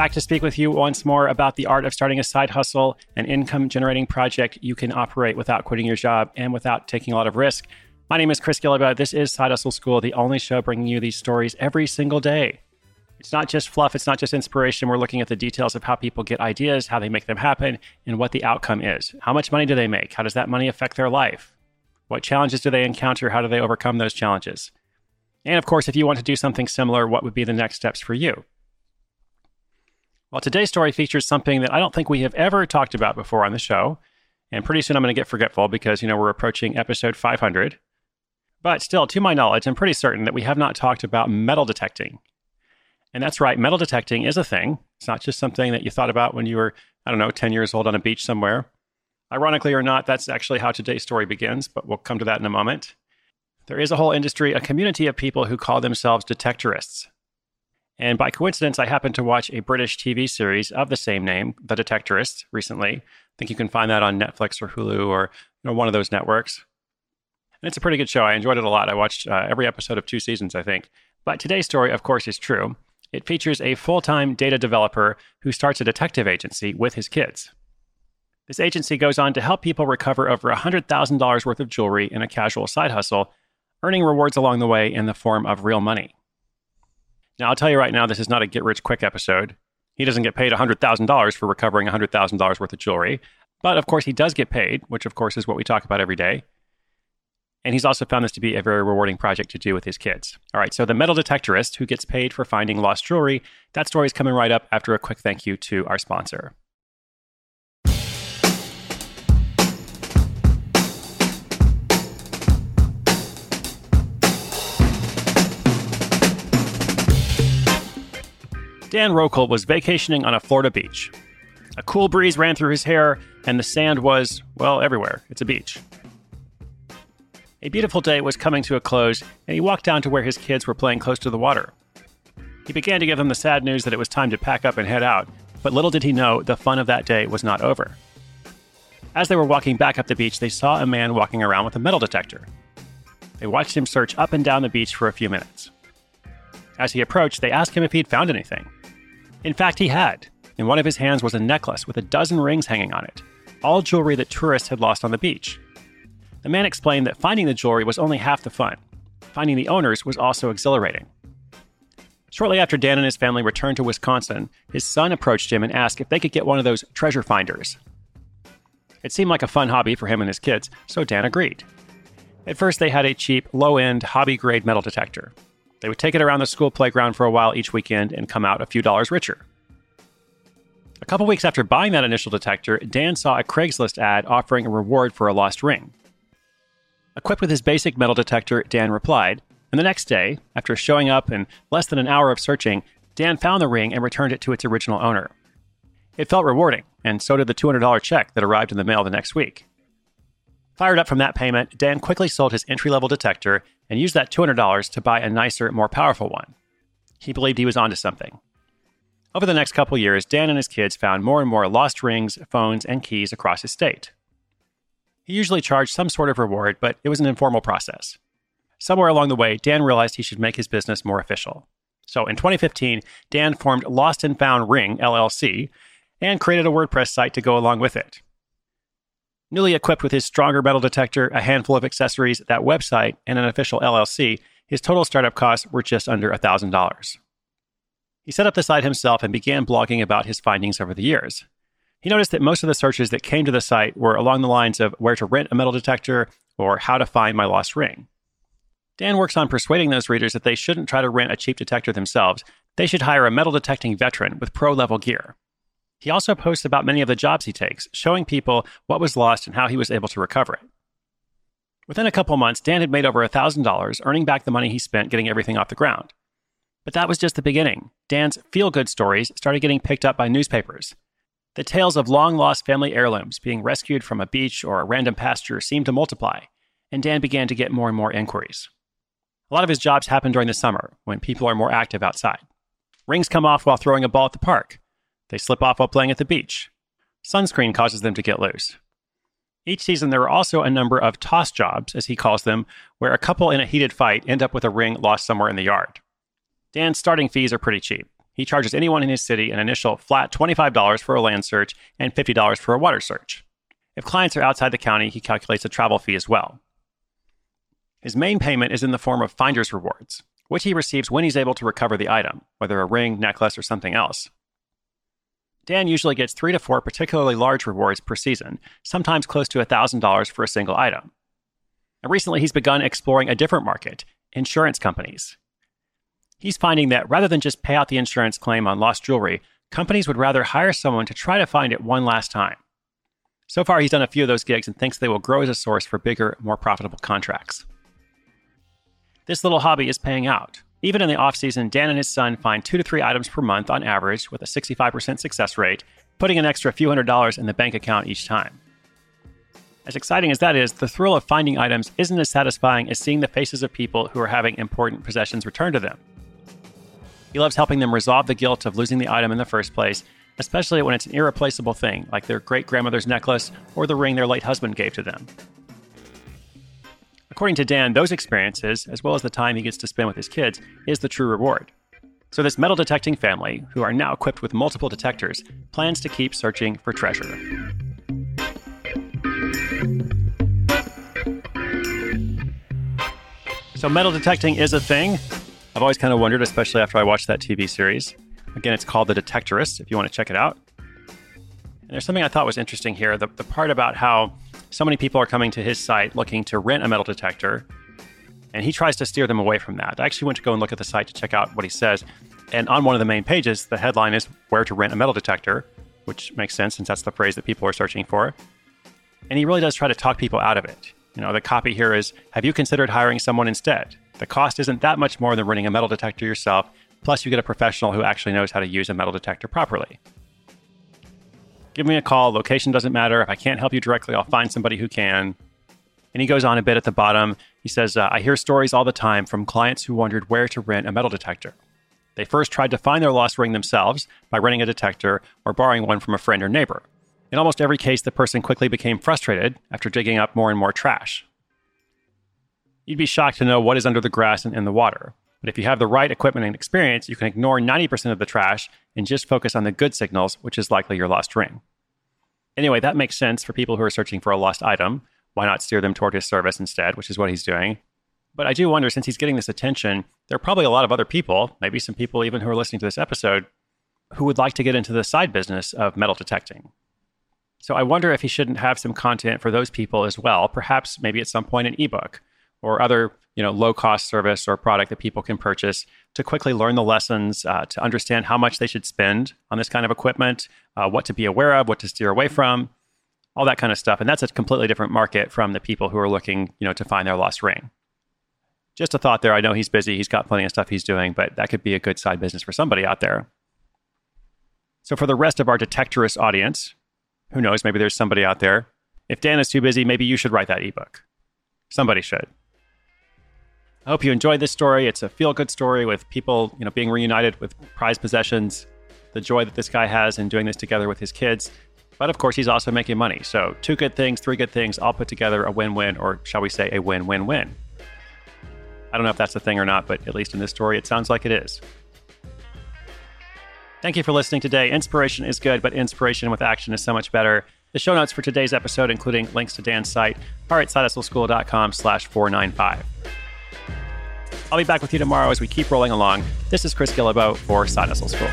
Back to speak with you once more about the art of starting a side hustle, an income generating project you can operate without quitting your job and without taking a lot of risk. My name is Chris Guillebeau. This is Side Hustle School, the only show bringing you these stories every single day. It's not just fluff, it's not just inspiration. We're looking at the details of how people get ideas, how they make them happen, and what the outcome is. How much money do they make? How does that money affect their life? What challenges do they encounter? How do they overcome those challenges? And of course, if you want to do something similar, what would be the next steps for you? Well, today's story features something that I don't think we have ever talked about before on the show. And pretty soon I'm going to get forgetful because, you know, we're approaching episode 500. But still, to my knowledge, I'm pretty certain that we have not talked about metal detecting. And that's right, metal detecting is a thing. It's not just something that you thought about when you were, I don't know, 10 years old on a beach somewhere. Ironically or not, that's actually how today's story begins, but we'll come to that in a moment. There is a whole industry, a community of people who call themselves detectorists. And by coincidence, I happened to watch a British TV series of the same name, The Detectorist, recently. I think you can find that on Netflix or Hulu or you know, one of those networks. And it's a pretty good show. I enjoyed it a lot. I watched uh, every episode of two seasons, I think. But today's story, of course, is true. It features a full time data developer who starts a detective agency with his kids. This agency goes on to help people recover over $100,000 worth of jewelry in a casual side hustle, earning rewards along the way in the form of real money. Now, I'll tell you right now, this is not a get rich quick episode. He doesn't get paid $100,000 for recovering $100,000 worth of jewelry. But of course, he does get paid, which of course is what we talk about every day. And he's also found this to be a very rewarding project to do with his kids. All right, so the metal detectorist who gets paid for finding lost jewelry, that story is coming right up after a quick thank you to our sponsor. Dan Rokel was vacationing on a Florida beach. A cool breeze ran through his hair, and the sand was, well, everywhere. It's a beach. A beautiful day was coming to a close, and he walked down to where his kids were playing close to the water. He began to give them the sad news that it was time to pack up and head out, but little did he know the fun of that day was not over. As they were walking back up the beach, they saw a man walking around with a metal detector. They watched him search up and down the beach for a few minutes. As he approached, they asked him if he'd found anything. In fact, he had. In one of his hands was a necklace with a dozen rings hanging on it, all jewelry that tourists had lost on the beach. The man explained that finding the jewelry was only half the fun. Finding the owners was also exhilarating. Shortly after Dan and his family returned to Wisconsin, his son approached him and asked if they could get one of those treasure finders. It seemed like a fun hobby for him and his kids, so Dan agreed. At first, they had a cheap, low end, hobby grade metal detector. They would take it around the school playground for a while each weekend and come out a few dollars richer. A couple weeks after buying that initial detector, Dan saw a Craigslist ad offering a reward for a lost ring. Equipped with his basic metal detector, Dan replied, and the next day, after showing up and less than an hour of searching, Dan found the ring and returned it to its original owner. It felt rewarding, and so did the $200 check that arrived in the mail the next week. Fired up from that payment, Dan quickly sold his entry level detector and used that $200 to buy a nicer, more powerful one. He believed he was onto something. Over the next couple years, Dan and his kids found more and more lost rings, phones, and keys across his state. He usually charged some sort of reward, but it was an informal process. Somewhere along the way, Dan realized he should make his business more official. So in 2015, Dan formed Lost and Found Ring, LLC, and created a WordPress site to go along with it. Newly equipped with his stronger metal detector, a handful of accessories, that website, and an official LLC, his total startup costs were just under $1,000. He set up the site himself and began blogging about his findings over the years. He noticed that most of the searches that came to the site were along the lines of where to rent a metal detector or how to find my lost ring. Dan works on persuading those readers that they shouldn't try to rent a cheap detector themselves. They should hire a metal detecting veteran with pro level gear. He also posts about many of the jobs he takes, showing people what was lost and how he was able to recover it. Within a couple months, Dan had made over $1,000, earning back the money he spent getting everything off the ground. But that was just the beginning. Dan's feel good stories started getting picked up by newspapers. The tales of long lost family heirlooms being rescued from a beach or a random pasture seemed to multiply, and Dan began to get more and more inquiries. A lot of his jobs happen during the summer when people are more active outside. Rings come off while throwing a ball at the park. They slip off while playing at the beach. Sunscreen causes them to get loose. Each season, there are also a number of toss jobs, as he calls them, where a couple in a heated fight end up with a ring lost somewhere in the yard. Dan's starting fees are pretty cheap. He charges anyone in his city an initial flat $25 for a land search and $50 for a water search. If clients are outside the county, he calculates a travel fee as well. His main payment is in the form of finder's rewards, which he receives when he's able to recover the item, whether a ring, necklace, or something else. Dan usually gets three to four particularly large rewards per season, sometimes close to $1,000 for a single item. And recently, he's begun exploring a different market insurance companies. He's finding that rather than just pay out the insurance claim on lost jewelry, companies would rather hire someone to try to find it one last time. So far, he's done a few of those gigs and thinks they will grow as a source for bigger, more profitable contracts. This little hobby is paying out. Even in the off season, Dan and his son find two to three items per month on average with a 65% success rate, putting an extra few hundred dollars in the bank account each time. As exciting as that is, the thrill of finding items isn't as satisfying as seeing the faces of people who are having important possessions returned to them. He loves helping them resolve the guilt of losing the item in the first place, especially when it's an irreplaceable thing, like their great grandmother's necklace or the ring their late husband gave to them. According to Dan, those experiences, as well as the time he gets to spend with his kids, is the true reward. So, this metal detecting family, who are now equipped with multiple detectors, plans to keep searching for treasure. So, metal detecting is a thing. I've always kind of wondered, especially after I watched that TV series. Again, it's called The Detectorist, if you want to check it out. And there's something I thought was interesting here the, the part about how so many people are coming to his site looking to rent a metal detector, and he tries to steer them away from that. I actually went to go and look at the site to check out what he says. And on one of the main pages, the headline is Where to Rent a Metal Detector, which makes sense since that's the phrase that people are searching for. And he really does try to talk people out of it. You know, the copy here is Have you considered hiring someone instead? The cost isn't that much more than running a metal detector yourself, plus, you get a professional who actually knows how to use a metal detector properly. Give me a call. Location doesn't matter. If I can't help you directly, I'll find somebody who can. And he goes on a bit at the bottom. He says, uh, I hear stories all the time from clients who wondered where to rent a metal detector. They first tried to find their lost ring themselves by renting a detector or borrowing one from a friend or neighbor. In almost every case, the person quickly became frustrated after digging up more and more trash. You'd be shocked to know what is under the grass and in the water. But if you have the right equipment and experience, you can ignore 90% of the trash and just focus on the good signals, which is likely your lost ring. Anyway, that makes sense for people who are searching for a lost item. Why not steer them toward his service instead, which is what he's doing? But I do wonder, since he's getting this attention, there are probably a lot of other people, maybe some people even who are listening to this episode, who would like to get into the side business of metal detecting. So I wonder if he shouldn't have some content for those people as well, perhaps maybe at some point an ebook or other you know low cost service or product that people can purchase to quickly learn the lessons uh, to understand how much they should spend on this kind of equipment uh, what to be aware of what to steer away from all that kind of stuff. And that's a completely different market from the people who are looking you know to find their lost ring. Just a thought there. I know he's busy. He's got plenty of stuff he's doing but that could be a good side business for somebody out there. So for the rest of our detectorist audience who knows? Maybe there's somebody out there. If dan is too busy maybe you should write that ebook. Somebody should I hope you enjoyed this story. It's a feel good story with people, you know, being reunited with prized possessions, the joy that this guy has in doing this together with his kids. But of course, he's also making money. So, two good things, three good things, all put together a win win, or shall we say, a win win win. I don't know if that's the thing or not, but at least in this story, it sounds like it is. Thank you for listening today. Inspiration is good, but inspiration with action is so much better. The show notes for today's episode, including links to Dan's site, are at slash 495. I'll be back with you tomorrow as we keep rolling along. This is Chris Guillebeau for Side Hustle School.